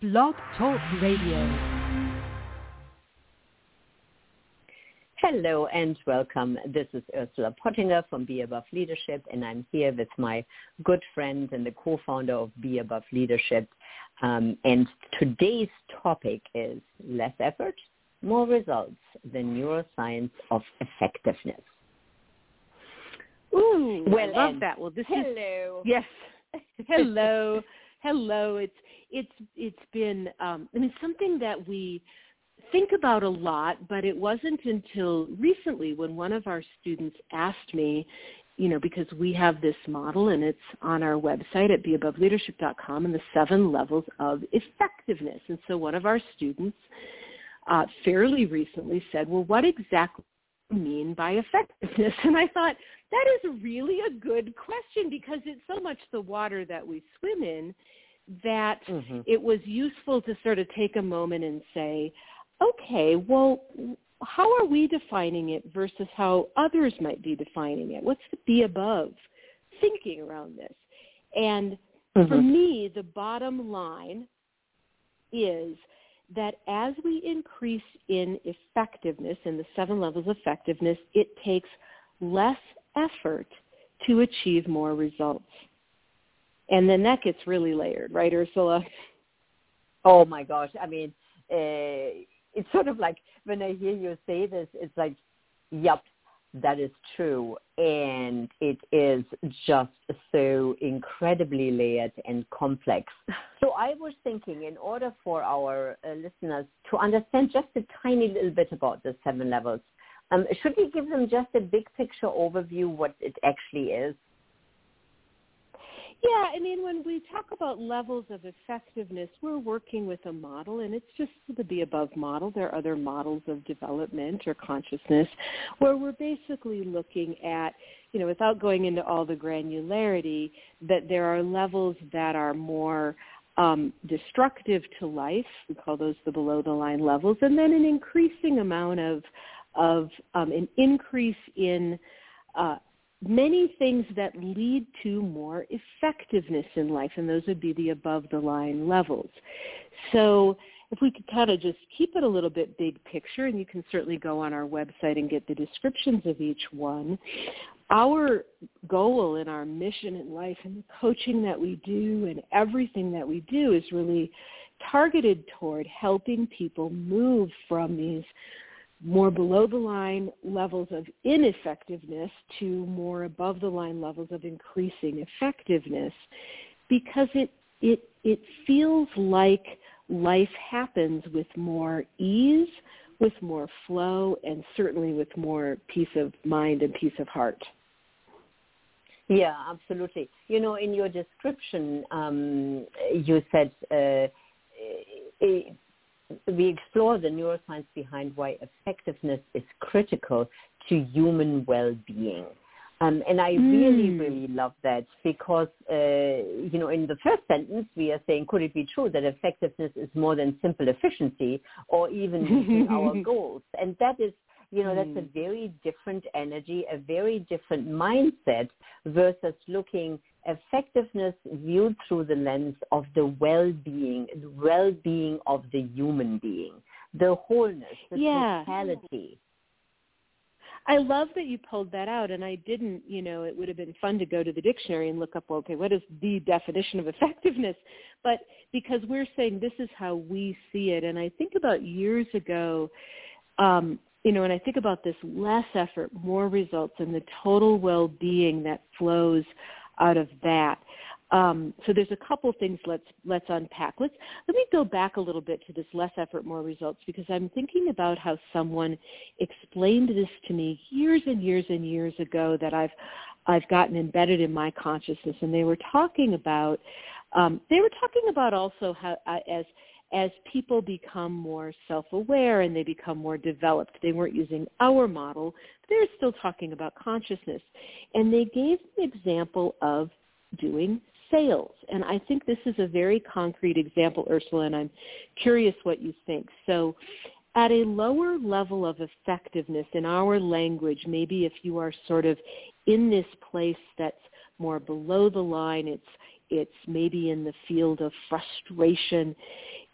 Blog Talk Radio. Hello and welcome. This is Ursula Pottinger from BEabove Leadership, and I'm here with my good friend and the co-founder of BEabove Leadership. Um, and today's topic is less effort, more results, the neuroscience of effectiveness. Ooh, well, I love that. Well, this hello. is yes, hello, hello. It's it's it's been um, I mean something that we think about a lot, but it wasn't until recently when one of our students asked me, you know, because we have this model and it's on our website at beaboveleadership.com and the seven levels of effectiveness. And so one of our students uh, fairly recently said, well, what exactly mean by effectiveness? And I thought, that is really a good question because it's so much the water that we swim in that Mhm. it was useful to sort of take a moment and say, okay, well, how are we defining it versus how others might be defining it? What's the be above thinking around this? And for Mhm. me, the bottom line is that as we increase in effectiveness, in the seven levels of effectiveness, it takes less effort to achieve more results. And then that gets really layered, right, Ursula? Oh my gosh! I mean, uh, it's sort of like when I hear you say this, it's like, yep, that is true, and it is just so incredibly layered and complex. So I was thinking, in order for our uh, listeners to understand just a tiny little bit about the seven levels, um, should we give them just a big picture overview what it actually is? Yeah, I mean, when we talk about levels of effectiveness, we're working with a model, and it's just the be above model. There are other models of development or consciousness where we're basically looking at, you know, without going into all the granularity, that there are levels that are more um, destructive to life. We call those the below the line levels, and then an increasing amount of of um, an increase in uh, many things that lead to more effectiveness in life, and those would be the above the line levels. So if we could kind of just keep it a little bit big picture, and you can certainly go on our website and get the descriptions of each one. Our goal and our mission in life and the coaching that we do and everything that we do is really targeted toward helping people move from these more below the line levels of ineffectiveness to more above the line levels of increasing effectiveness because it it it feels like life happens with more ease with more flow and certainly with more peace of mind and peace of heart Yeah, absolutely. You know, in your description, um, you said uh, eh, we explore the neuroscience behind why effectiveness is critical to human well-being. Um, and I really, Mm. really love that because, uh, you know, in the first sentence we are saying, could it be true that effectiveness is more than simple efficiency or even meeting our goals? And that is, you know, that's a Mm. very different energy, a very different mindset versus looking effectiveness viewed through the lens of the well-being, the well-being of the human being, the wholeness, the Yeah. totality. I love that you pulled that out, and I didn't. You know, it would have been fun to go to the dictionary and look up, okay, what is the definition of effectiveness? But because we're saying this is how we see it, and I think about years ago, um, you know, and I think about this less effort, more results, and the total well-being that flows out of that. Um, so there's a couple things let's let's unpack. Let's let me go back a little bit to this less effort, more results because I'm thinking about how someone explained this to me years and years and years ago that I've I've gotten embedded in my consciousness, and they were talking about um, they were talking about also how uh, as as people become more self-aware and they become more developed. They weren't using our model, They're still talking about consciousness. And they gave an example of doing sales. And I think this is a very concrete example, Ursula, and I'm curious what you think. So at a lower level of effectiveness in our language, maybe if you are sort of in this place that's more below the line, it's it's maybe in the field of frustration,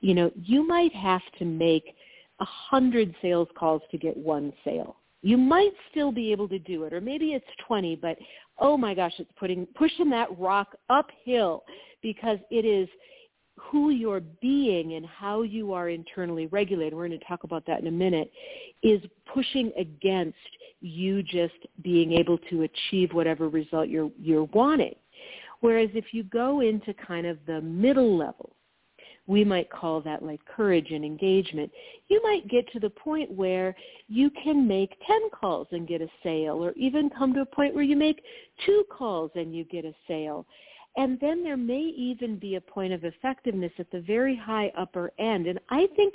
you know, you might have to make a hundred sales calls to get one sale. You might still be able to do it, or maybe it's 20, but oh my gosh, it's putting pushing that rock uphill because it is who you're being and how you are internally regulated, we're going to talk about that in a minute, is pushing against you just being able to achieve whatever result you're, you're wanting. Whereas if you go into kind of the middle level, we might call that like courage and engagement, you might get to the point where you can make 10 calls and get a sale or even come to a point where you make two calls and you get a sale. And then there may even be a point of effectiveness at the very high upper end. And I think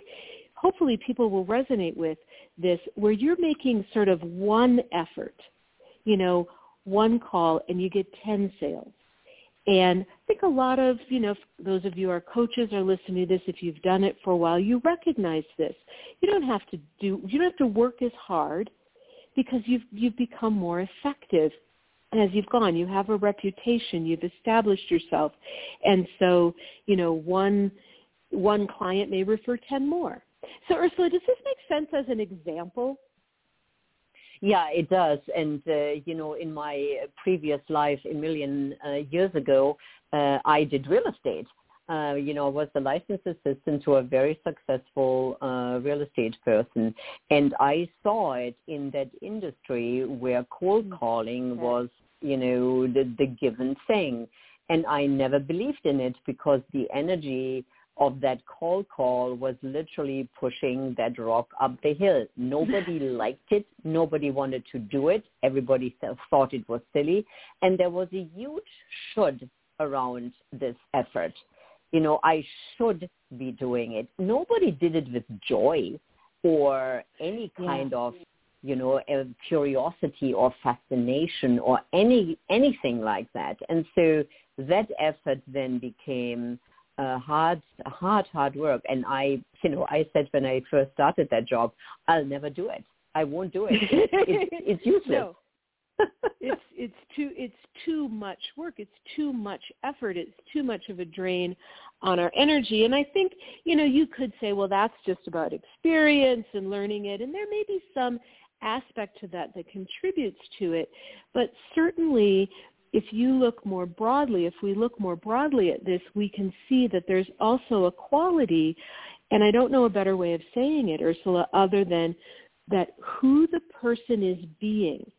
hopefully people will resonate with this where you're making sort of one effort, you know, one call and you get 10 sales. And I think a lot of, you know, those of you who are coaches are listening to this, if you've done it for a while, you recognize this. You don't have to do, you don't have to work as hard because you've, you've become more effective as you've gone. You have a reputation. You've established yourself. And so, you know, one, one client may refer 10 more. So Ursula, does this make sense as an example? Yeah, it does. And, uh, you know, in my previous life a million uh, years ago, uh, I did real estate. Uh, you know, I was the licensed assistant to a very successful uh, real estate person. And I saw it in that industry where cold mm-hmm. calling was, you know, the, the given thing. And I never believed in it because the energy of that call call was literally pushing that rock up the hill. Nobody liked it. Nobody wanted to do it. Everybody thought it was silly. And there was a huge should around this effort. You know, I should be doing it. Nobody did it with joy or any kind yeah. of you know curiosity or fascination or any anything like that and so that effort then became uh, hard, hard, hard work. And I, you know, I said when I first started that job, I'll never do it. I won't do it. it, it it's useless. No. it's it's too it's too much work. It's too much effort. It's too much of a drain on our energy. And I think you know you could say, well, that's just about experience and learning it, and there may be some aspect to that that contributes to it. But certainly if you look more broadly, if we look more broadly at this, we can see that there's also a quality, and I don't know a better way of saying it, Ursula, other than that who the person is being.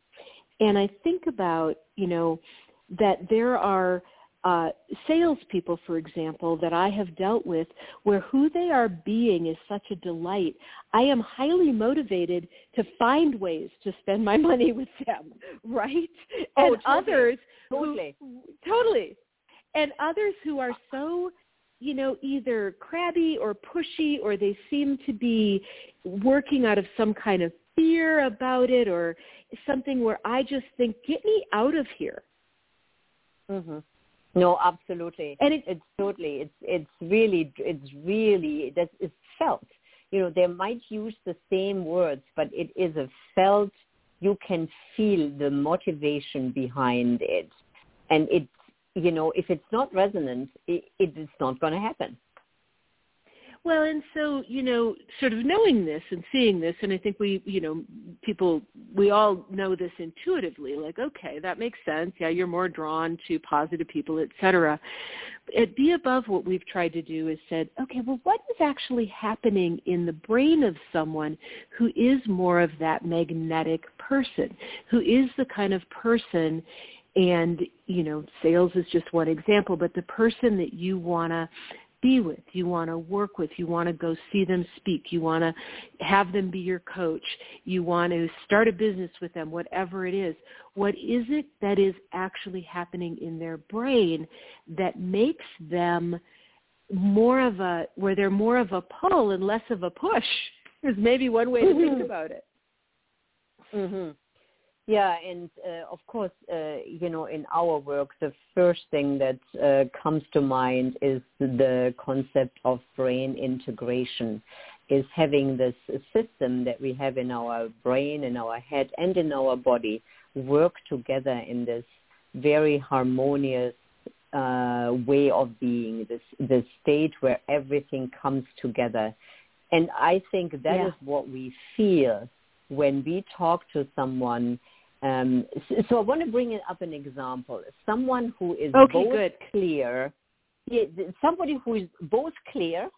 And I think about, you know, that there are uh, salespeople, for example, that I have dealt with where who they are being is such a delight. I am highly motivated to find ways to spend my money with them, right? Oh, and totally. others totally. Who, totally. And others who are so, you know, either crabby or pushy or they seem to be working out of some kind of fear about it or something where I just think, get me out of here. Mhm. No, absolutely. And it, it's totally, it's, it's really, it's really, that is it's felt. You know, they might use the same words, but it is a felt, you can feel the motivation behind it. And it's, you know, if it's not resonant, it, it is not going to happen. Well, and so, you know, sort of knowing this and seeing this, and I think we, you know, people, we all know this intuitively, like, okay, that makes sense. Yeah, you're more drawn to positive people, et cetera. At BEabove, what we've tried to do is said, okay, well, what is actually happening in the brain of someone who is more of that magnetic person, who is the kind of person and you know sales is just one example but the person that you want to be with, you want to work with, you want to go see them speak, you want to have them be your coach, you want to start a business with them, whatever it is. What is it that is actually happening in their brain that makes them more of a, where they're more of a pull and less of a push is maybe one way to think mm-hmm. about it. Mhm. Yeah, and uh, of course, uh, you know, in our work, the first thing that uh, comes to mind is the concept of brain integration, is having this system that we have in our brain, in our head, and in our body work together in this very harmonious uh, way of being, this this state where everything comes together. And I think that Yeah. is what we feel when we talk to someone. Um, so, so I want to bring up an example. Someone who is Okay, both good. clear, somebody who is both clear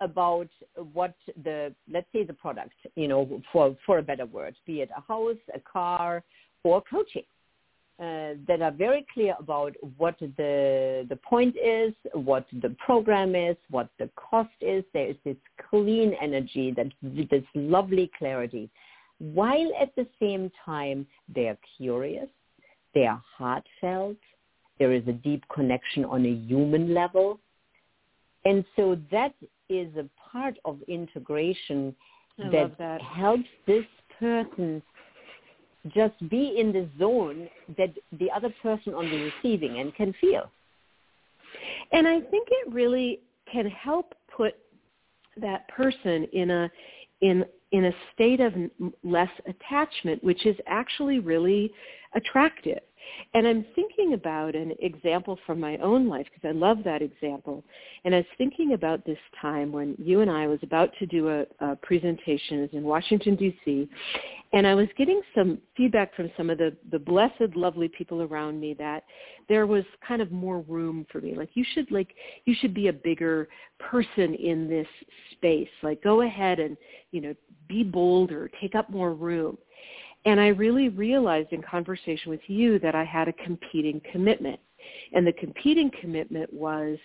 about what the let's say the product, you know, for for a better word, be it a house, a car, or coaching, uh, that are very clear about what the the point is, what the program is, what the cost is. There is this clean energy, that this lovely clarity, while at the same time they are curious, they are heartfelt. There is a deep connection on a human level. And so that is a part of integration that, that. helps this person just be in the zone that the other person on the receiving end can feel. And I think it really can help put that person in a in in a state of less attachment, which is actually really attractive. And I'm thinking about an example from my own life because I love that example. And I was thinking about this time when you and I was about to do a, a presentation in Washington D.C. And I was getting some feedback from some of the the blessed, lovely people around me that there was kind of more room for me. Like you should like you should be a bigger person in this space. Like go ahead and you know be bolder, take up more room. And I really realized in conversation with you that I had a competing commitment. And the competing commitment was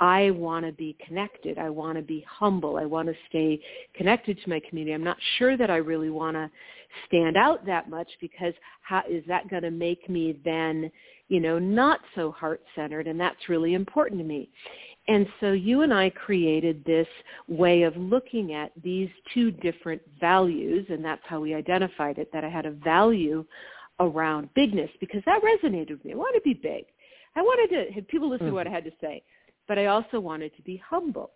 I want to be connected. I want to be humble. I want to stay connected to my community. I'm not sure that I really want to stand out that much because how is that going to make me then, you know, not so heart-centered and that's really important to me. And so you and I created this way of looking at these two different values, and that's how we identified it, that I had a value around bigness because that resonated with me. I wanted to be big. I wanted to have people listen to what mm-hmm. I had to say, but I also wanted to be humble.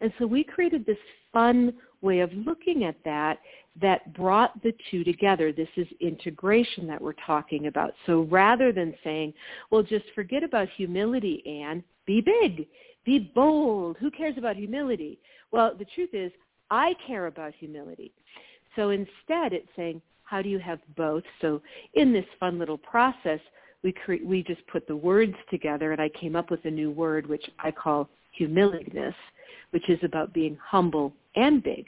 And so we created this fun way of looking at that that brought the two together. This is integration that we're talking about. So rather than saying, well, just forget about humility, Ann, be big, be bold. Who cares about humility? Well, the truth is, I care about humility. So instead, it's saying, how do you have both? So in this fun little process, we cre- we just put the words together, and I came up with a new word which I call humilityness, which is about being humble and big.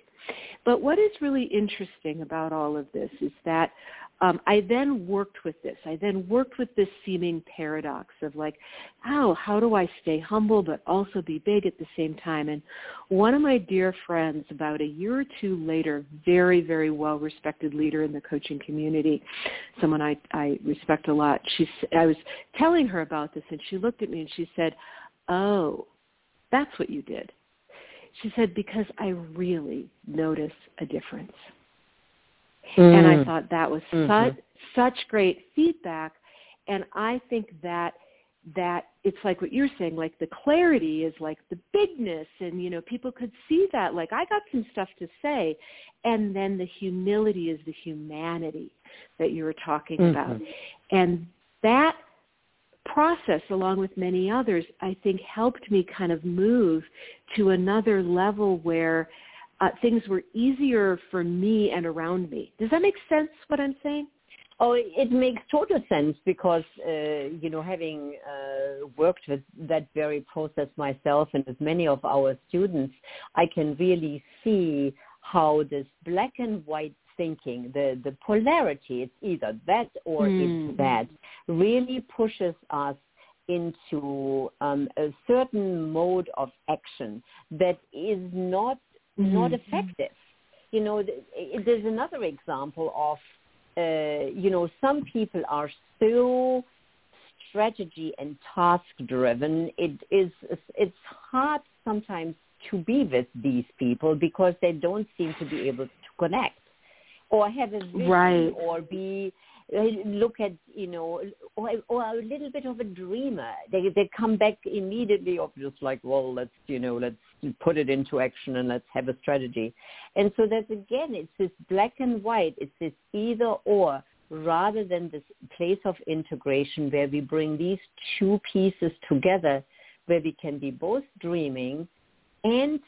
But what is really interesting about all of this is that um, I then worked with this. I then worked with this seeming paradox of like, oh, how do I stay humble but also be big at the same time? And one of my dear friends, about a year or two later, very, very well-respected leader in the coaching community, someone I, I respect a lot, she, I was telling her about this and she looked at me and she said, oh, that's what you did. She said, because I really notice a difference. And I thought that was Mhm. such such great feedback. And I think that that it's like what you're saying, like the clarity is like the bigness and you know, people could see that. Like I got some stuff to say and then the humility is the humanity that you were talking Mhm. about. And that process along with many others I think helped me kind of move to another level where uh, things were easier for me and around me. Does that make sense what I'm saying? Oh, it makes total sense because, uh, you know, having uh, worked with that very process myself and with many of our students, I can really see how this black and white thinking, the, the polarity, it's either that or Mm. it's that, really pushes us into um, a certain mode of action that is not not Mhm. effective. You know, there's another example of, uh, you know, some people are so strategy and task driven. It is it's hard sometimes to be with these people because they don't seem to be able to connect or have a vision Right. or be look at you know or, or a little bit of a dreamer. They they come back immediately of just like well let's you know let's put it into action and let's have a strategy. And so there's again it's this black and white. It's this either or rather than this place of integration where we bring these two pieces together where we can be both dreaming and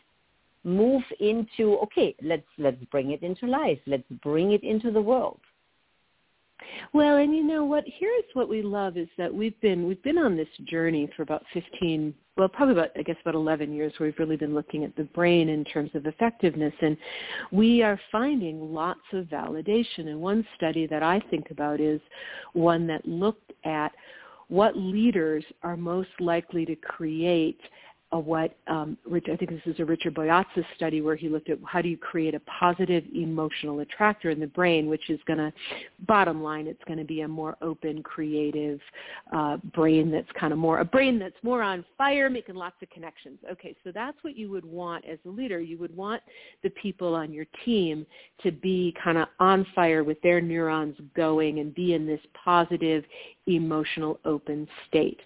move into okay let's let's bring it into life. Let's bring it into the world well, and you know what? Here's what we love is that we've been we've been on this journey for about 15, well, probably about I guess about 11 years, where we've really been looking at the brain in terms of effectiveness, and we are finding lots of validation. And one study that I think about is one that looked at what leaders are most likely to create what um, Rich, I think this is a Richard Boyatzis study where he looked at how do you create a positive emotional attractor in the brain, which is going to, bottom line, it's going to be a more open, creative uh, brain that's kind of more, a brain that's more on fire, making lots of connections. Okay, so that's what you would want as a leader. You would want the people on your team to be kind of on fire with their neurons going and be in this positive, emotional, open state.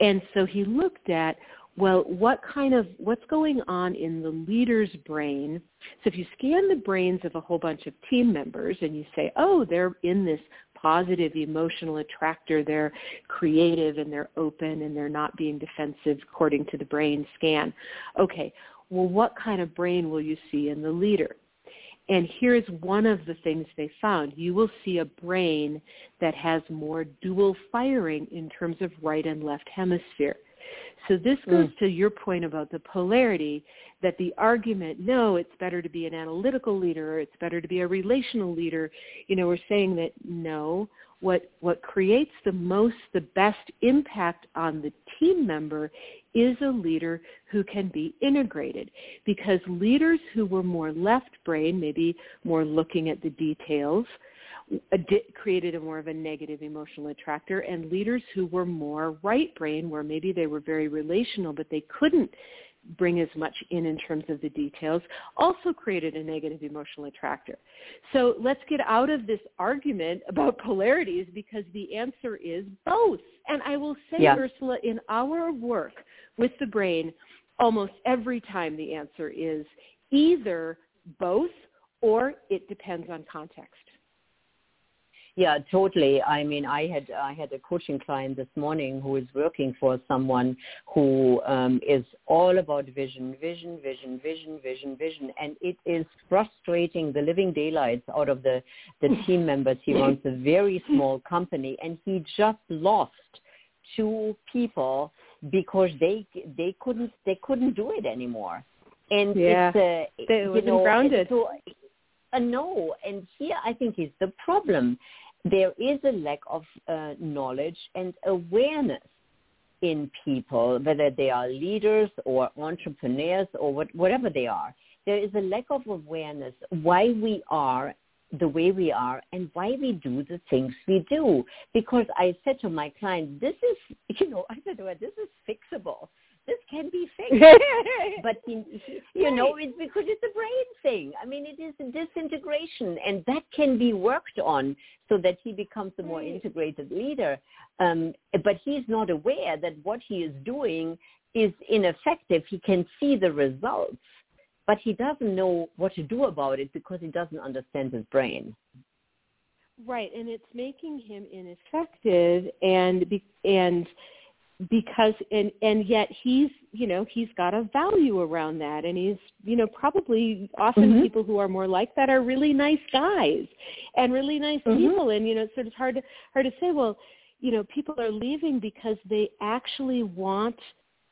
And so he looked at well, what kind of, what's going on in the leader's brain? So if you scan the brains of a whole bunch of team members and you say, oh, they're in this positive emotional attractor, they're creative and they're open and they're not being defensive according to the brain scan. Okay, well, what kind of brain will you see in the leader? And here's one of the things they found. You will see a brain that has more dual firing in terms of right and left hemisphere. So this goes mm. to your point about the polarity that the argument, no, it's better to be an analytical leader or it's better to be a relational leader. You know, we're saying that no, what, what creates the most, the best impact on the team member is a leader who can be integrated because leaders who were more left brain, maybe more looking at the details, created a more of a negative emotional attractor and leaders who were more right brain where maybe they were very relational but they couldn't bring as much in in terms of the details also created a negative emotional attractor. So let's get out of this argument about polarities because the answer is both. And I will say, yeah. Ursula, in our work with the brain, almost every time the answer is either both or it depends on context. Yeah, totally. I mean, I had I had a coaching client this morning who is working for someone who um, is all about vision, vision, vision, vision, vision, vision, and it is frustrating the living daylights out of the the team members. He runs a very small company, and he just lost two people because they they couldn't they couldn't do it anymore. And yeah, it's uh, wasn't know, grounded. So, uh, no, and here I think is the problem there is a lack of uh, knowledge and awareness in people, whether they are leaders or entrepreneurs or what, whatever they are. There is a lack of awareness why we are the way we are and why we do the things we do. Because I said to my client, this is, you know, I said her, this is fixable this can be fixed. but you know, it's because it's a brain thing. I mean, it is a disintegration, and that can be worked on so that he becomes a more integrated leader. Um, but he's not aware that what he is doing is ineffective. He can see the results, but he doesn't know what to do about it because he doesn't understand his brain. Right, and it's making him ineffective, and be, and because and and yet he's you know he's got a value around that and he's you know probably often mm-hmm. people who are more like that are really nice guys and really nice mm-hmm. people and you know it's sort of hard to hard to say well you know people are leaving because they actually want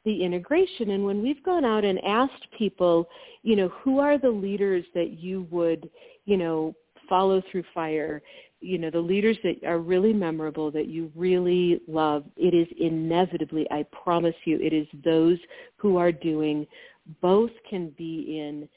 the integration and when we've gone out and asked people you know who are the leaders that you would you know follow through fire you know, the leaders that are really memorable, that you really love, it is inevitably, I promise you, it is those who are doing, both can be in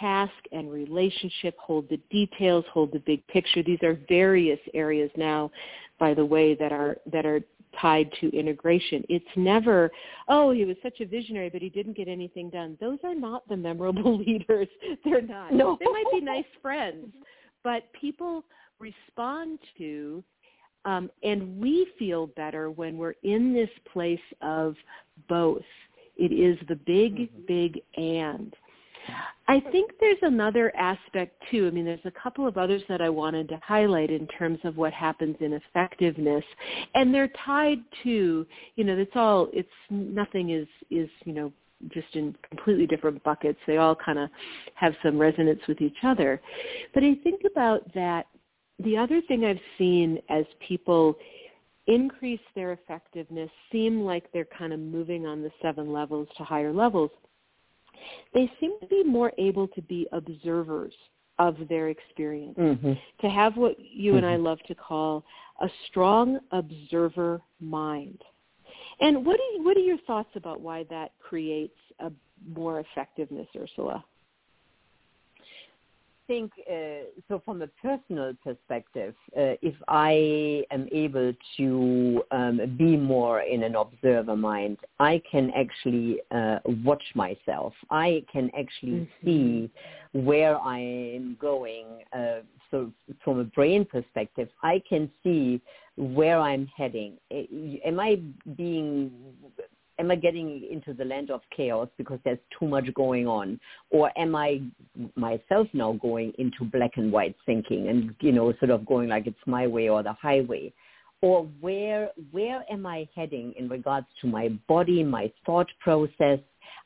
task and relationship, hold the details, hold the big picture. These are various areas now, by the way, that are, that are tied to integration. It's never, oh, he was such a visionary, but he didn't get anything done. Those are not the memorable leaders. They're not. No. They might be nice friends, but people respond to um, and we feel better when we're in this place of both. It is the big, mm-hmm. big and. I think there's another aspect too. I mean, there's a couple of others that I wanted to highlight in terms of what happens in effectiveness, and they're tied to, you know, it's all, it's nothing is is you know just in completely different buckets. They all kind of have some resonance with each other. But I think about that. The other thing I've seen as people increase their effectiveness, seem like they're kind of moving on the seven levels to higher levels, they seem to be more able to be observers of their experience, mm-hmm. to have what you mm-hmm. and I mm-hmm. love to call a strong observer mind. And what, you, what are your thoughts about why that creates a more effectiveness, Ursula? Think uh, so from a personal perspective, uh, if I am able to um, be more in an observer mind, I can actually uh, watch myself. I can actually mm-hmm. see where I am going. Uh, so from a brain perspective, I can see where I'm heading. Am I being am I getting into the land of chaos because there's too much going on? Or am I myself now going into black and white thinking and, you know, sort of going like it's my way or the highway? Or where, where am I heading in regards to my body, my thought process?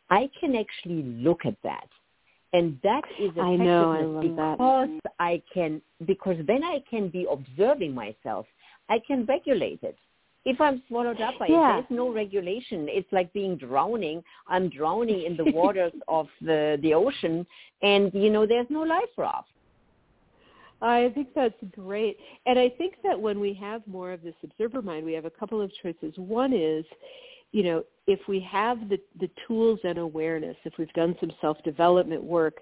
I can actually look at that. And that is I know, I love because that. I can, because then I can be observing myself. I can regulate it if I'm swallowed up by yeah. it, there's no regulation. It's like being drowning. I'm drowning in the waters of the the ocean, and you know there's no life raft. I think that's great, and I think that when we have more of this observer mind, we have a couple of choices. One is, you know, if we have the the tools and awareness, if we've done some self development work,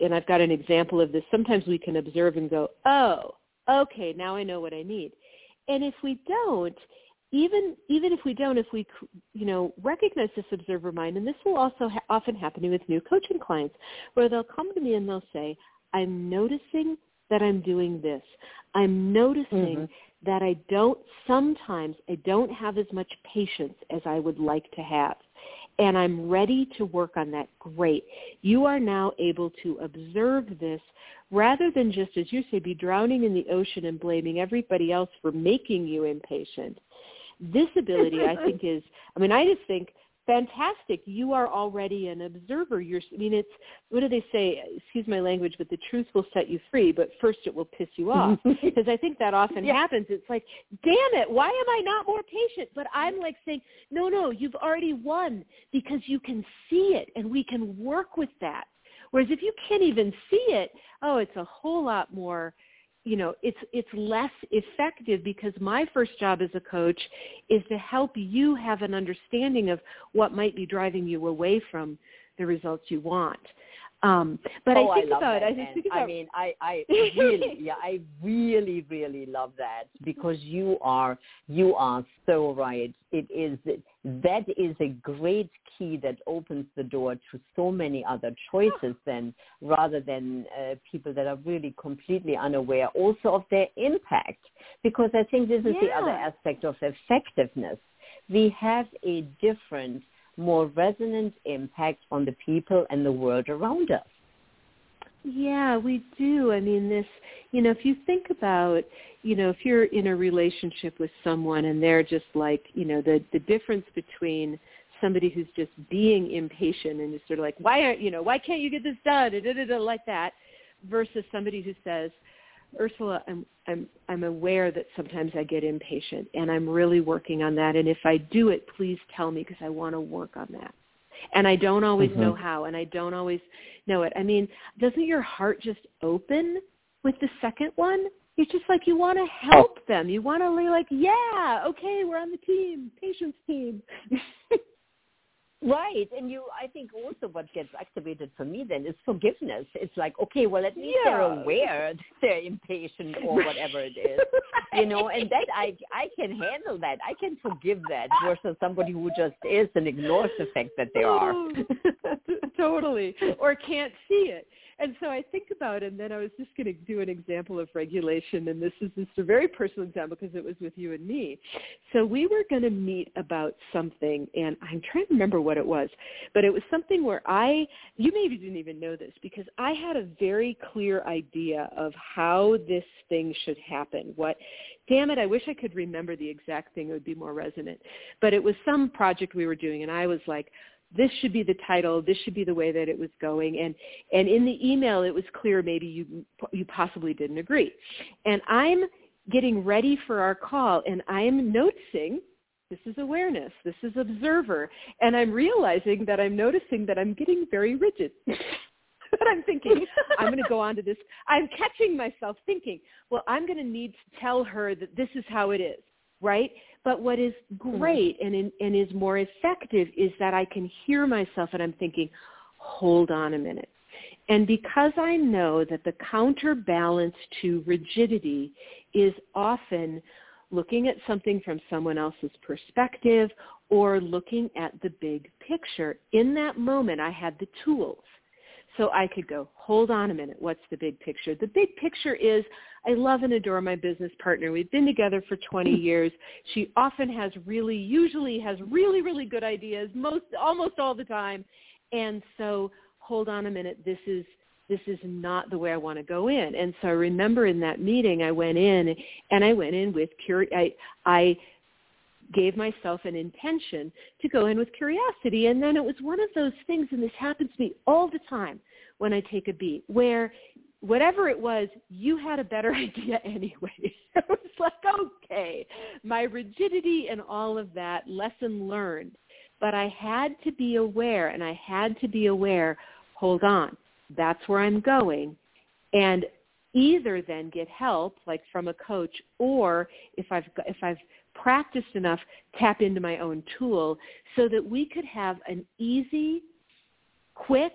and I've got an example of this. Sometimes we can observe and go, oh, okay, now I know what I need. And if we don't, even even if we don't, if we you know recognize this observer mind, and this will also ha- often happen with new coaching clients, where they'll come to me and they'll say, "I'm noticing that I'm doing this. I'm noticing mm-hmm. that I don't sometimes I don't have as much patience as I would like to have." And I'm ready to work on that. Great. You are now able to observe this rather than just, as you say, be drowning in the ocean and blaming everybody else for making you impatient this ability, I think, is, I mean, I just think fantastic. You are already an observer. You're, I mean, it's, what do they say? Excuse my language, but the truth will set you free, but first it will piss you off. Because I think that often yeah. happens. It's like, damn it, why am I not more patient? But I'm like saying, no, no, you've already won because you can see it and we can work with that. Whereas if you can't even see it, oh, it's a whole lot more you know it's it's less effective because my first job as a coach is to help you have an understanding of what might be driving you away from the results you want um, but oh, I think I about that, I think about I mean I I really yeah I really really love that because you are you are so right. It is that is a great key that opens the door to so many other choices then rather than uh, people that are really completely unaware also of their impact. Because I think this is yeah. the other aspect of effectiveness. We have a different more resonant impact on the people and the world around us. Yeah, we do. I mean, this, you know, if you think about, you know, if you're in a relationship with someone and they're just like, you know, the the difference between somebody who's just being impatient and just sort of like, why aren't, you know, why can't you get this done, da, da, da, like that, versus somebody who says, Ursula, I'm I'm I'm aware that sometimes I get impatient and I'm really working on that and if I do it, please tell me because I want to work on that. And I don't always mm-hmm. know how and I don't always know it. I mean, doesn't your heart just open with the second one? It's just like you want to help them. You want to be like, yeah, okay, we're on the team, patience team. Right. And you, I think also what gets activated for me then is forgiveness. It's like, okay, well, at least yeah. they're aware they're impatient or whatever it is, you know, and that I, I can handle that. I can forgive that versus somebody who just is and ignores the fact that they are. Oh, totally. Or can't see it. And so I think about and then I was just going to do an example of regulation, and this is just a very personal example because it was with you and me. So we were going to meet about something, and I'm trying to remember what it was, but it was something where I, you maybe didn't even know this, because I had a very clear idea of how this thing should happen. What, damn it, I wish I could remember the exact thing. It would be more resonant. But it was some project we were doing, and I was like, this should be the title this should be the way that it was going. And and in the email it was clear maybe you you possibly didn't agree. And i'm getting ready for our call and i'm noticing this is awareness this is observer and i'm realizing that i'm noticing that i'm getting very rigid. But i'm thinking i'm going to go on to this i'm catching myself thinking well i'm going to need to tell her that this is how it is right but what is mm-hmm. great and, in, and is more effective is that I can hear myself and I'm thinking, hold on a minute. And because I know that the counterbalance to rigidity is often looking at something from someone else's perspective or looking at the big picture, in that moment I had the tools. So I could go, hold on a minute, what's the big picture? The big picture is I love and adore my business partner. We've been together for 20 hmm. years. She often has really, usually has really, really good ideas, most, almost all the time. And so hold on a minute, this is, this is not the way I want to go in. And so I remember in that meeting I went in and I went in with curi- I, I gave myself an intention to go in with curiosity. And then it was one of those things, and this happens to me all the time when I take a beat, where whatever it was, you had a better idea anyway. it was like, okay, my rigidity and all of that, lesson learned. But I had to be aware, and I had to be aware, hold on, that's where I'm going. And either then get help, like from a coach, or if I've, if I've practiced enough, tap into my own tool so that we could have an easy, quick,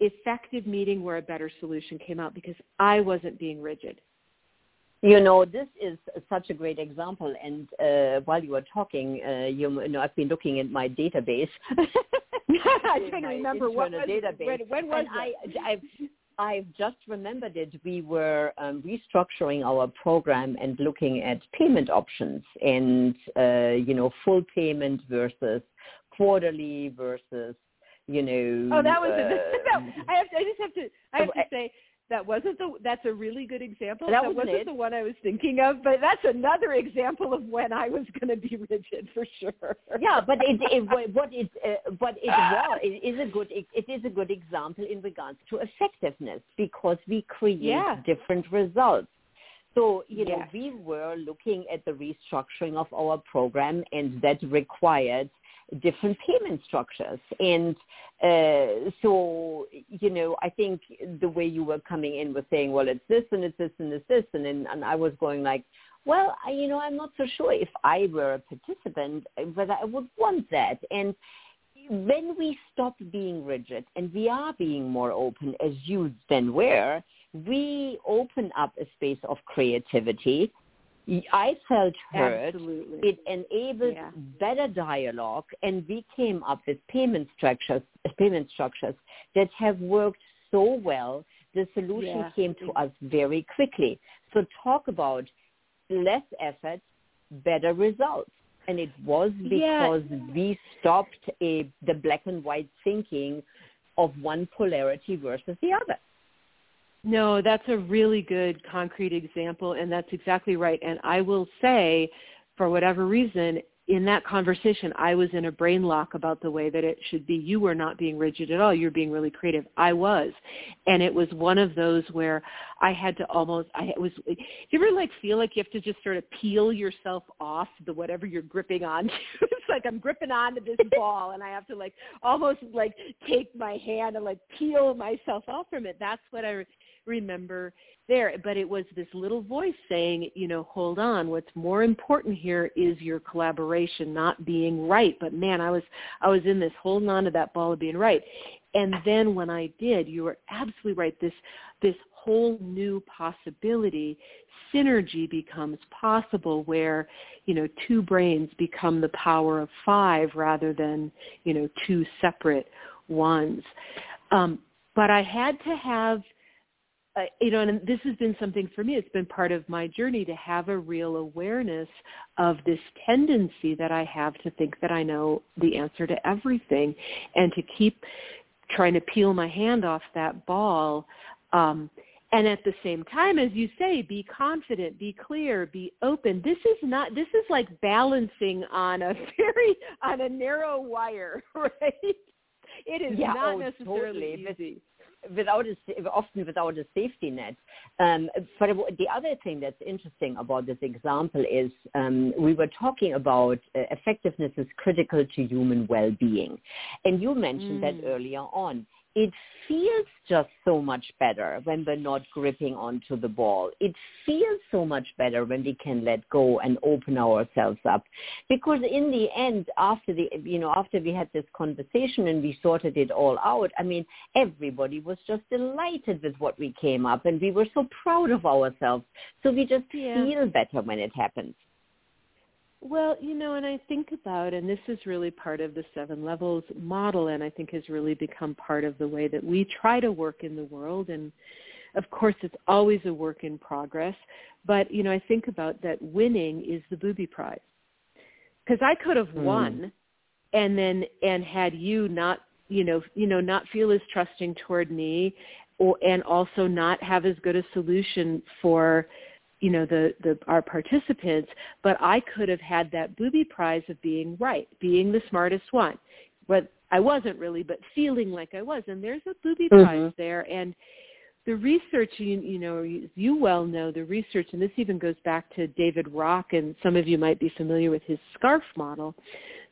effective meeting where a better solution came out because I wasn't being rigid. You know, this is such a great example. And uh, while you were talking, uh, you, you, know, I've been looking at my database. I can't remember what was, database. When, when was and I, I've, I've just remembered it. We were um, restructuring our program and looking at payment options and, uh, you know, full payment versus quarterly versus you know. Oh, that was uh, No, I have. To, I just have to. I have to say that wasn't the. That's a really good example. That, that wasn't, the one I was thinking of, but that's another example of when I was going to be rigid for sure. Yeah, but it, it what it uh, what it was it is a good it, it is a good example in regards to effectiveness because we create yeah. different results. So, you know, yes. we were looking at the restructuring of our program and that required different payment structures. And uh, so, you know, I think the way you were coming in was saying, well, it's this and it's this and it's this. And then and I was going like, well, I, you know, I'm not so sure if I were a participant, whether I would want that. And when we stop being rigid and we are being more open, as you then were, we open up a space of creativity I felt heard. Absolutely. It enabled yeah. better dialogue, and we came up with payment structures, payment structures that have worked so well. The solution yeah. came to us very quickly. So talk about less effort, better results. And it was because yeah. we stopped a, the black and white thinking of one polarity versus the other. No, that's a really good concrete example, and that's exactly right. And I will say, for whatever reason, in that conversation, I was in a brain lock about the way that it should be. You were not being rigid at all. You're being really creative. I was. And it was one of those where I had to almost, I was, do you ever like feel like you have to just sort of peel yourself off the whatever you're gripping on? it's like I'm gripping onto this ball and I have to like almost like take my hand and like peel myself off from it. That's what I remember there. But it was this little voice saying, you know, hold on. What's more important here is your collaboration, not being right. But man, I was I was in this holding on to that ball of being right. And then when I did, you were absolutely right. This this whole new possibility synergy becomes possible where you know two brains become the power of five rather than you know two separate ones um, but I had to have uh, you know, and this has been something for me. It's been part of my journey to have a real awareness of this tendency that I have to think that I know the answer to everything, and to keep trying to peel my hand off that ball. Um, and at the same time, as you say, be confident, be clear, be open. This is not. This is like balancing on a very on a narrow wire, right? It is yeah, not oh, necessarily totally. easy without a, often without a safety net. Um, but the other thing that's interesting about this example is um, we were talking about uh, effectiveness is critical to human well-being, and you mentioned mm. that earlier on it feels just so much better when we're not gripping onto the ball. It feels so much better when we can let go and open ourselves up. Because in the end, after the, you know, after we had this conversation and we sorted it all out, I mean, everybody was just delighted with what we came up and we were so proud of ourselves. So we just yeah. feel better when it happens. Well, you know, and I think about, and this is really part of the seven levels model, and I think has really become part of the way that we try to work in the world. And of course, it's always a work in progress. But, you know, I think about that winning is the booby prize. Because I could have mm. won and then, and had you not, you know, you know, not feel as trusting toward me or, and also not have as good a solution for, you know the the our participants but i could have had that booby prize of being right being the smartest one. But i wasn't really but feeling like i was. And there's a booby mm-hmm. prize there. And the research you, you know you well know the research and this even goes back to david rock and some of you might be familiar with his scarf model.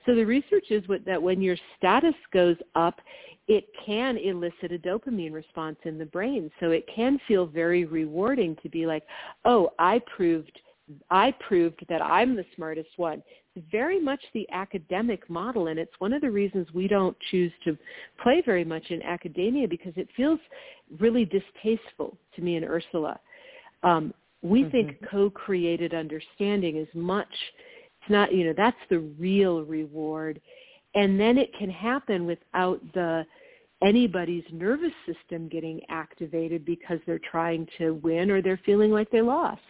So the research is what, that when your status goes up it can elicit a dopamine response in the brain. So it can feel very rewarding to be like, oh, I proved I proved that I'm the smartest one. It's very much the academic model, and it's one of the reasons we don't choose to play very much in academia because it feels really distasteful to me and Ursula. Um, we mm-hmm. think co-created understanding is much. It's not, you know, that's the real reward and then it can happen without the anybody's nervous system getting activated because they're trying to win or they're feeling like they lost.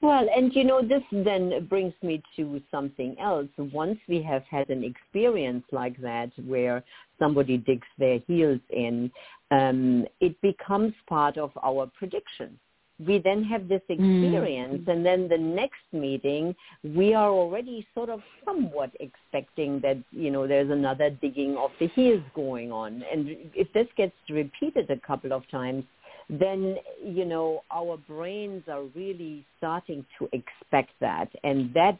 Well, and you know, this then brings me to something else. Once we have had an experience like that where somebody digs their heels in, um, it becomes part of our prediction we then have this mm. experience mm. and then the next meeting we are already sort of somewhat expecting that you know there's another digging of the heels going on and if this gets repeated a couple of times then you know our brains are really starting to expect that and that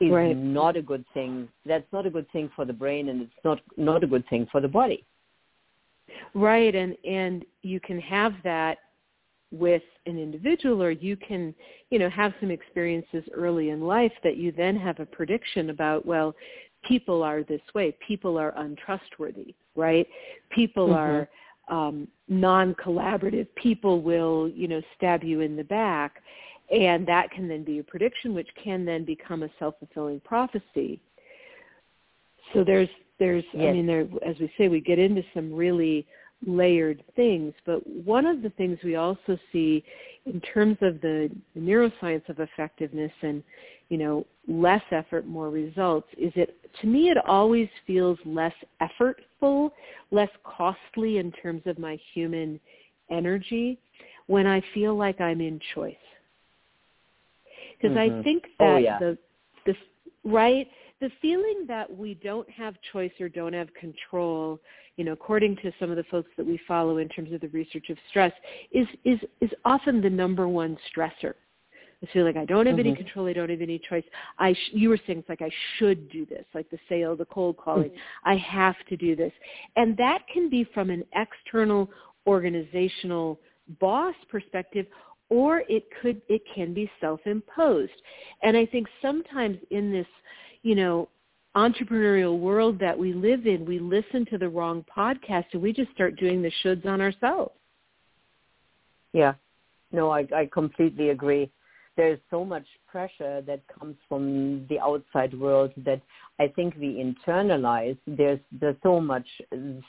is right. not a good thing that's not a good thing for the brain and it's not not a good thing for the body right and and you can have that with an individual or you can you know have some experiences early in life that you then have a prediction about well people are this way. People are untrustworthy right? People mm-hmm. are um, non-collaborative. People will you know stab you in the back. And that can then be a prediction which can then become a self-fulfilling prophecy. So there's there's yes. i mean there as we say we get into some really layered things. But one of the things we also see in terms of the, the neuroscience of effectiveness and, you know, less effort, more results, is it, to me, it always feels less effortful, less costly in terms of my human energy when I feel like I'm in choice. Because mm-hmm. I think oh, that oh, yeah. the, the, right, the feeling that we don't have choice or don't have control you know, according to some of the folks that we follow in terms of the research of stress, is is is often the number one stressor. I feel like I don't have mm-hmm. any control. I don't have any choice. I sh- you were saying it's like I should do this, like the sale, the cold calling. Mm-hmm. I have to do this, and that can be from an external organizational boss perspective, or it could it can be self-imposed. And I think sometimes in this, you know, entrepreneurial world that we live in, we listen to the wrong podcast and we just start doing the shoulds on ourselves. Yeah. No, I, I completely agree. there's so much pressure that comes from the outside world that I think we internalize. There's there's so much,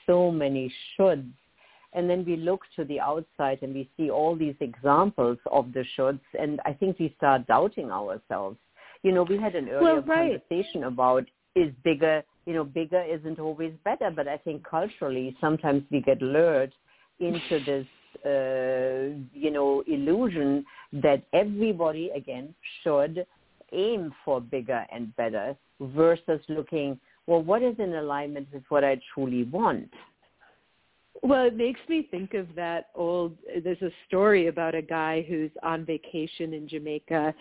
so many shoulds, and then we look to the outside and we see all these examples of the shoulds, and I think we start doubting ourselves. You know, we had an earlier well, right. conversation about is bigger. You know, bigger isn't always better, but I think culturally sometimes we get lured into this uh, you know, illusion that everybody, again, should aim for bigger and better versus looking, well, what is in alignment with what I truly want? Well, it makes me think of that old. There's a story about a guy who's on vacation in Jamaica,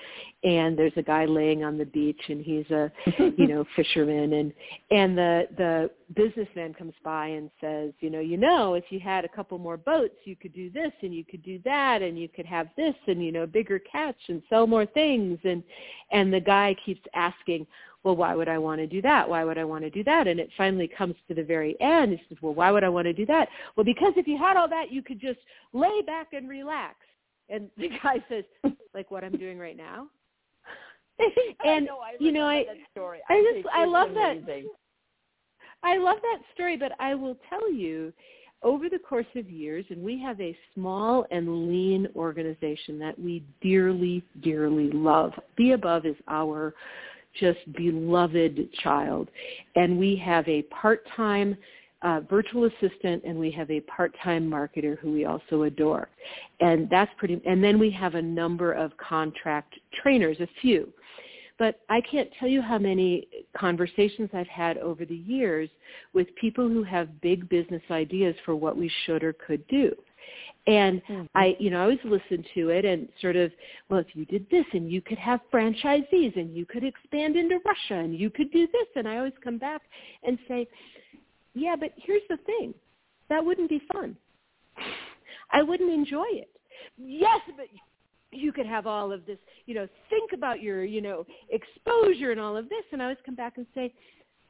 and there's a guy laying on the beach, and he's a, you know, fisherman, and and the the businessman comes by and says, you know, you know, if you had a couple more boats, you could do this, and you could do that, and you could have this, and you know, bigger catch, and sell more things, and and the guy keeps asking, well, why would I want to do that? Why would I want to do that? And it finally comes to the very end. He says, well, why would I want to do that? Well, because if you had all that, you could just lay back and relax. And the guy says, like what I'm doing right now. and know, you know, I, I, I just I love amazing. that. I love that story, but I will tell you, over the course of years, and we have a small and lean organization that we dearly, dearly love. BEabove is our just beloved child. And we have a part-time uh, virtual assistant and we have a part-time marketer who we also adore. And that's pretty, and then we have a number of contract trainers, a few. But I can't tell you how many conversations I've had over the years with people who have big business ideas for what we should or could do. And mm-hmm. I, you know, I always listen to it and sort of, well, if you did this and you could have franchisees and you could expand into Russia and you could do this. And I always come back and say, yeah, but here's the thing. That wouldn't be fun. I wouldn't enjoy it. Yes, but you could have all of this, you know, think about your, you know, exposure and all of this. And I always come back and say,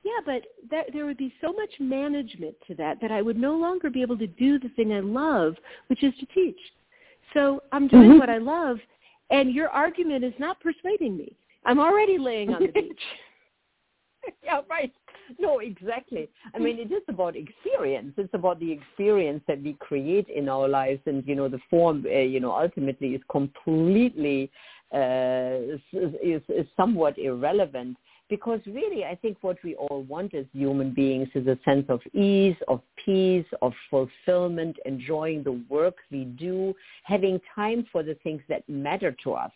yeah, but that, there would be so much management to that that I would no longer be able to do the thing I love, which is to teach. So I'm doing mm-hmm. what I love, and your argument is not persuading me. I'm already laying on the beach. yeah, right. No, exactly. I mean, it is about experience. It's about the experience that we create in our lives, and you know, the form, uh, you know, ultimately is completely uh, is, is somewhat irrelevant because really I think what we all want as human beings is a sense of ease, of peace, of fulfillment, enjoying the work we do, having time for the things that matter to us.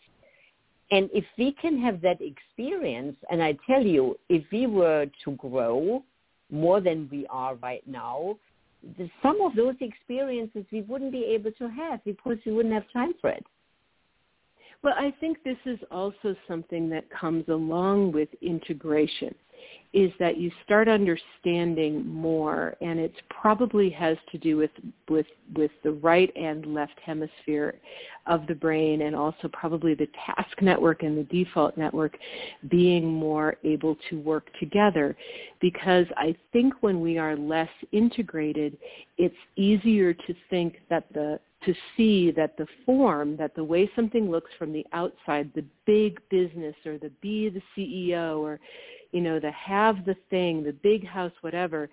And if we can have that experience, and I tell you, if we were to grow more than we are right now, some of those experiences we wouldn't be able to have because we wouldn't have time for it. Well, I think this is also something that comes along with integration is that you start understanding more and it probably has to do with with with the right and left hemisphere of the brain and also probably the task network and the default network being more able to work together. Because I think when we are less integrated it's easier to think that the to see that the form, that the way something looks from the outside, the big business or the be the CEO or, you know, the have the thing, the big house, whatever,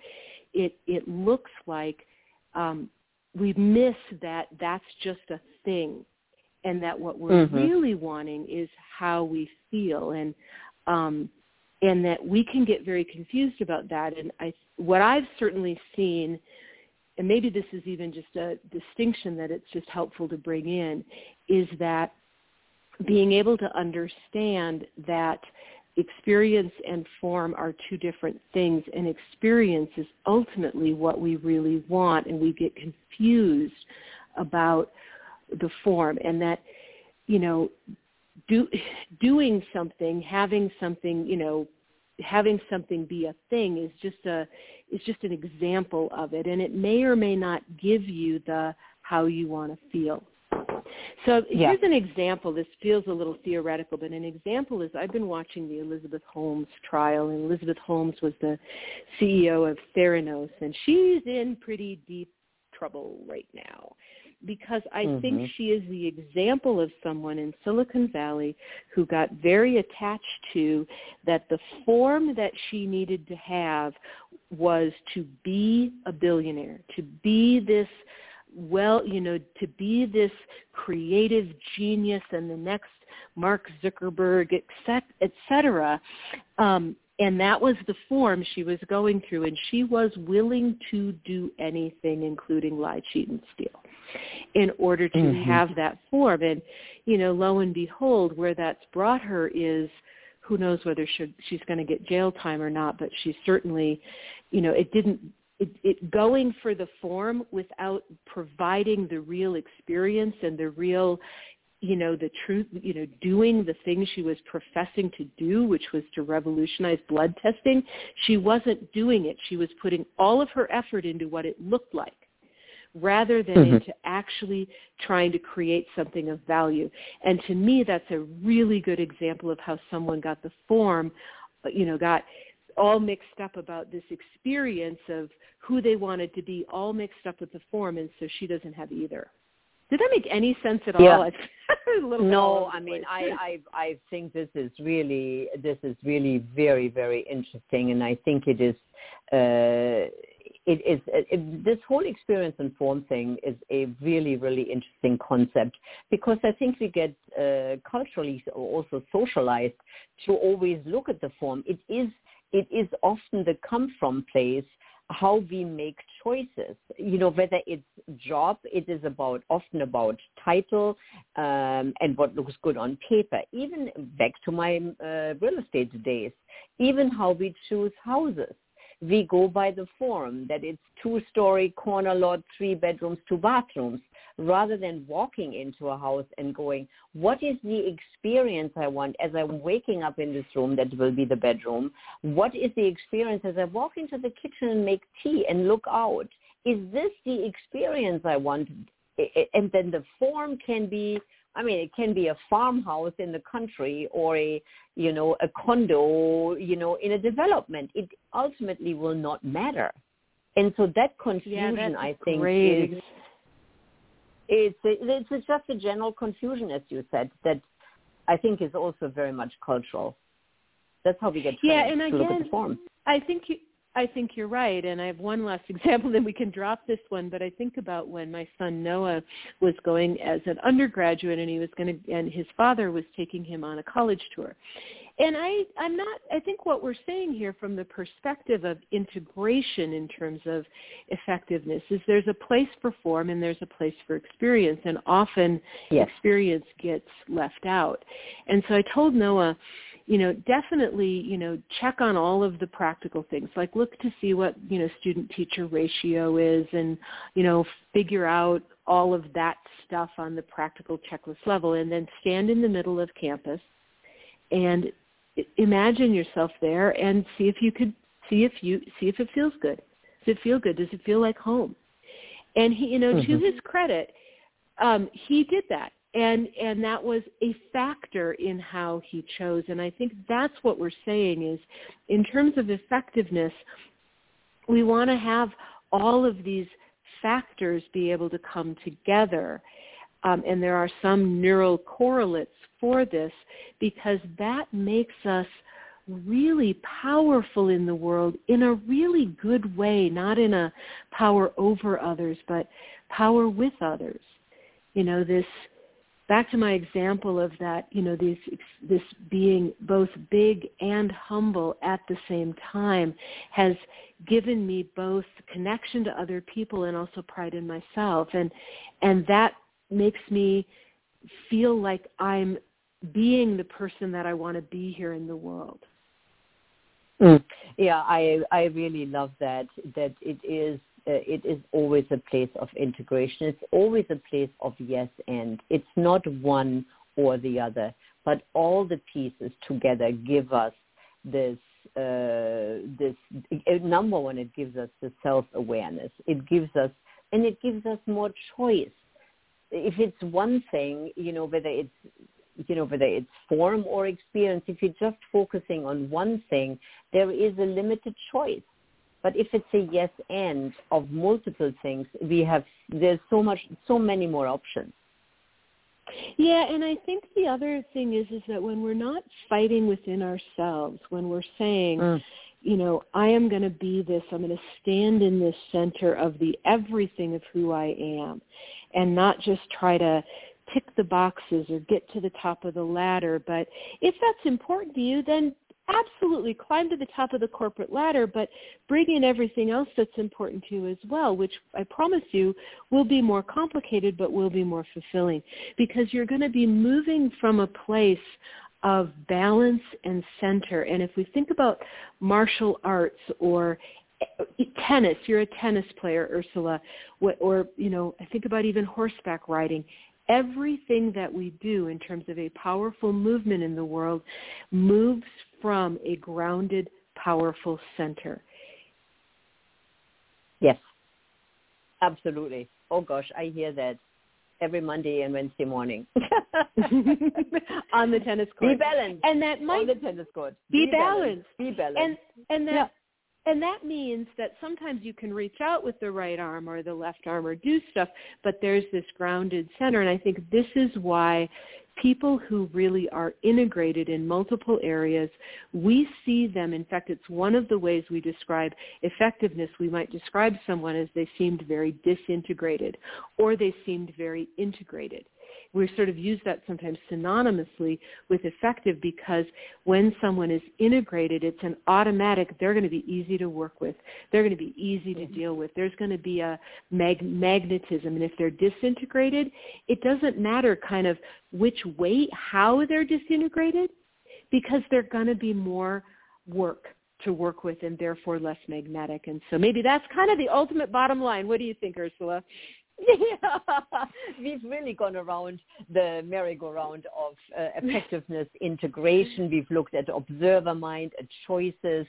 it, it looks like um, we miss that that's just a thing. And that what we're mm-hmm. really wanting is how we feel. And um, and that we can get very confused about that. And I what I've certainly seen and maybe this is even just a distinction that it's just helpful to bring in, is that being able to understand that experience and form are two different things and experience is ultimately what we really want and we get confused about the form and that you know do, doing something having something you know having something be a thing is just a is just an example of it. And it may or may not give you the how you want to feel. So yeah. here's an example. This feels a little theoretical but an example is i've been watching the elizabeth holmes trial and elizabeth holmes was the ceo of theranos and she's in pretty deep trouble right now because I mm-hmm. think she is the example of someone in Silicon Valley who got very attached to that the form that she needed to have was to be a billionaire, to be this well, you know, to be this creative genius and the next Mark Zuckerberg, et cetera. Um, and that was the form she was going through, and she was willing to do anything, including lie, cheat, and steal, in order to mm-hmm. have that form. And, you know, lo and behold, where that's brought her is who knows whether she, she's going to get jail time or not, but she certainly, you know, it didn't it, it going for the form without providing the real experience and the real you know the truth you know doing the thing she was professing to do which was to revolutionize blood testing she wasn't doing it she was putting all of her effort into what it looked like rather than mm-hmm. into actually trying to create something of value and to me that's a really good example of how someone got the form you know got all mixed up about this experience of who they wanted to be all mixed up with the form and so she doesn't have either did that make any sense at all? yeah. all? no, I mean, I, I I think this is really this is really very very interesting, and I think it is. Uh, it is it, this whole experience and form thing is a really really interesting concept because I think we get uh, culturally also socialized to always look at the form. It is it is often the come from place how we make choices. You know, whether it's job, it is about often about title um, and what looks good on paper. Even back to my uh, real estate days, even how we choose houses. We go by the form that it's two-story corner lot, three bedrooms, two bathrooms rather than walking into a house and going, what is the experience I want as I'm waking up in this room that will be the bedroom? What is the experience as I walk into the kitchen and make tea and look out? Is this the experience I want? And then the form can be, I mean, it can be a farmhouse in the country or a, you know, a condo, you know, in a development. It ultimately will not matter. And so that confusion, yeah, I think, great. is it's it's just a general confusion, as you said, that I think is also very much cultural. That's how we get yeah, and to again, look at the form. I think you, I think you're right, and I have one last example. Then we can drop this one. But I think about when my son Noah was going as an undergraduate, and he was going to, and his father was taking him on a college tour, and I, I'm not, I think what we're saying here from the perspective of integration in terms of effectiveness is there's a place for form and there's a place for experience and often yes. experience gets left out. And so I told Noah, you know, definitely, you know, check on all of the practical things. Like look to see what, you know, student teacher ratio is and, you know, figure out all of that stuff on the practical checklist level and then stand in the middle of campus and imagine yourself there and see if you could see if you see if it feels good. Does it feel good? Does it feel like home? And he, you know, mm-hmm. to his credit, um, he did that, and and that was a factor in how he chose. And I think that's what we're saying is, in terms of effectiveness, we want to have all of these factors be able to come together. Um, and there are some neural correlates for this because that makes us really powerful in the world in a really good way, not in a power over others, but power with others. You know, this back to my example of that, you know, this this being both big and humble at the same time has given me both connection to other people and also pride in myself and and that makes me feel like I'm being the person that I want to be here in the world. Mm. Yeah, I I really love that that it is it is always a place of integration. It's always a place of yes and. It's not one or the other, but all the pieces together give us this uh, this uh, number one. It gives us the self awareness. It gives us and it gives us more choice. If it's one thing, you know, whether it's you know, whether it's form or experience, if you're just focusing on one thing, there is a limited choice. But if it's a yes and of multiple things, we have there's so much, so many more options. Yeah, and I think the other thing is is that when we're not fighting within ourselves, when we're saying, mm. you know, I am going to be this, I'm going to stand in this center of the everything of who I am, and not just try to tick the boxes or get to the top of the ladder. But if that's important to you, then absolutely. Climb to the top of the corporate ladder, but bring in everything else that's important to you as well, which I promise you will be more complicated, but will be more fulfilling. Because you're going to be moving from a place of balance and center. And if we think about martial arts or tennis, you're a tennis player, Ursula, or, you know, I think about even horseback riding everything that we do in terms of a powerful movement in the world moves from a grounded, powerful center. Yes, absolutely. Oh gosh, I hear that every Monday and Wednesday morning on the tennis court. Be balanced, and that might on the tennis court. Be, be balanced. balanced. Be balanced. And and that and that means that sometimes you can reach out with the right arm or the left arm or do stuff, but there's this grounded center. And I think this is why people who really are integrated in multiple areas, we see them. In fact, it's one of the ways we describe effectiveness. We might describe someone as they seemed very disintegrated or they seemed very integrated we sort of use that sometimes synonymously with effective because when someone is integrated, it's an automatic, they're going to be easy to work with. They're going to be easy to mm-hmm. deal with. There's going to be a mag- magnetism. And if they're disintegrated, it doesn't matter kind of which way, how they're disintegrated, because they're going to be more work to work with and therefore less magnetic. And so maybe that's kind of the ultimate bottom line. What do you think, Ursula? Yeah, we've really gone around the merry-go-round of uh, effectiveness integration. We've looked at observer mind, at choices,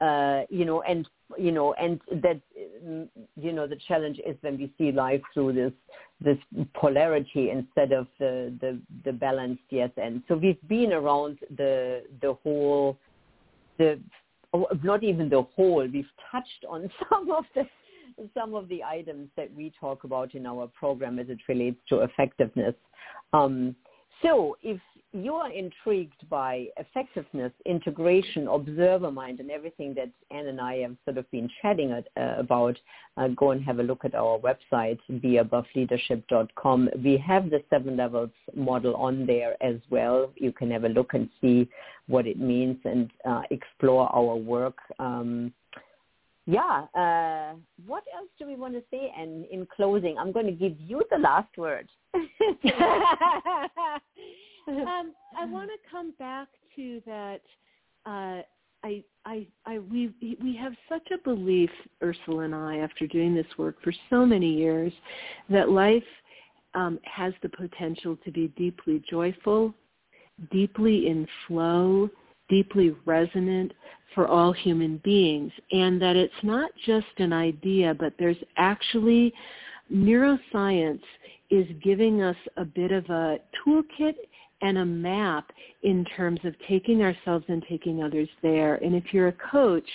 uh, you know, and you know, and that mm, you know the challenge is when we see life through this this polarity instead of the the, the balanced yes and. So we've been around the the whole the not even the whole. We've touched on some of the some of the items that we talk about in our program as it relates to effectiveness. Um, so if you're intrigued by effectiveness, integration, observer mind, and everything that Ann and I have sort of been chatting at, uh, about, uh, go and have a look at our website, beaboveleadership.com. We have the seven levels model on there as well. You can have a look and see what it means and uh, explore our work. Um, yeah. Uh, what else do we want to say? And in closing, I'm going to give you the last word. um, I want to come back to that. Uh, I, I, I, we, we have such a belief, Ursula and I, after doing this work for so many years, that life um, has the potential to be deeply joyful, deeply in flow, deeply resonant for all human beings and that it's not just an idea but there's actually neuroscience is giving us a bit of a toolkit and a map in terms of taking ourselves and taking others there. And if you're a coach,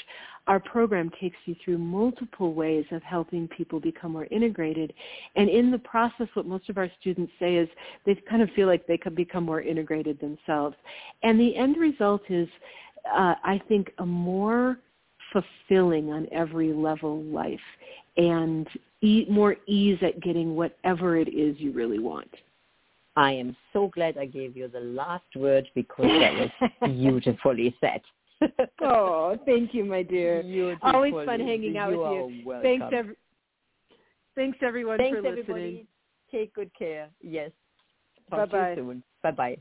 our program takes you through multiple ways of helping people become more integrated. And in the process, what most of our students say is they kind of feel like they can become more integrated themselves. And the end result is, uh, I think, a more fulfilling on every level life and e- more ease at getting whatever it is you really want. I am so glad I gave you the last word because that was beautifully said. Oh, thank you, my dear. Beautiful. Always fun hanging out you with you. Welcome. Thanks, every- Thanks everyone Thanks, for listening. Everybody. Take good care. Yes. Bye bye. soon. Bye bye.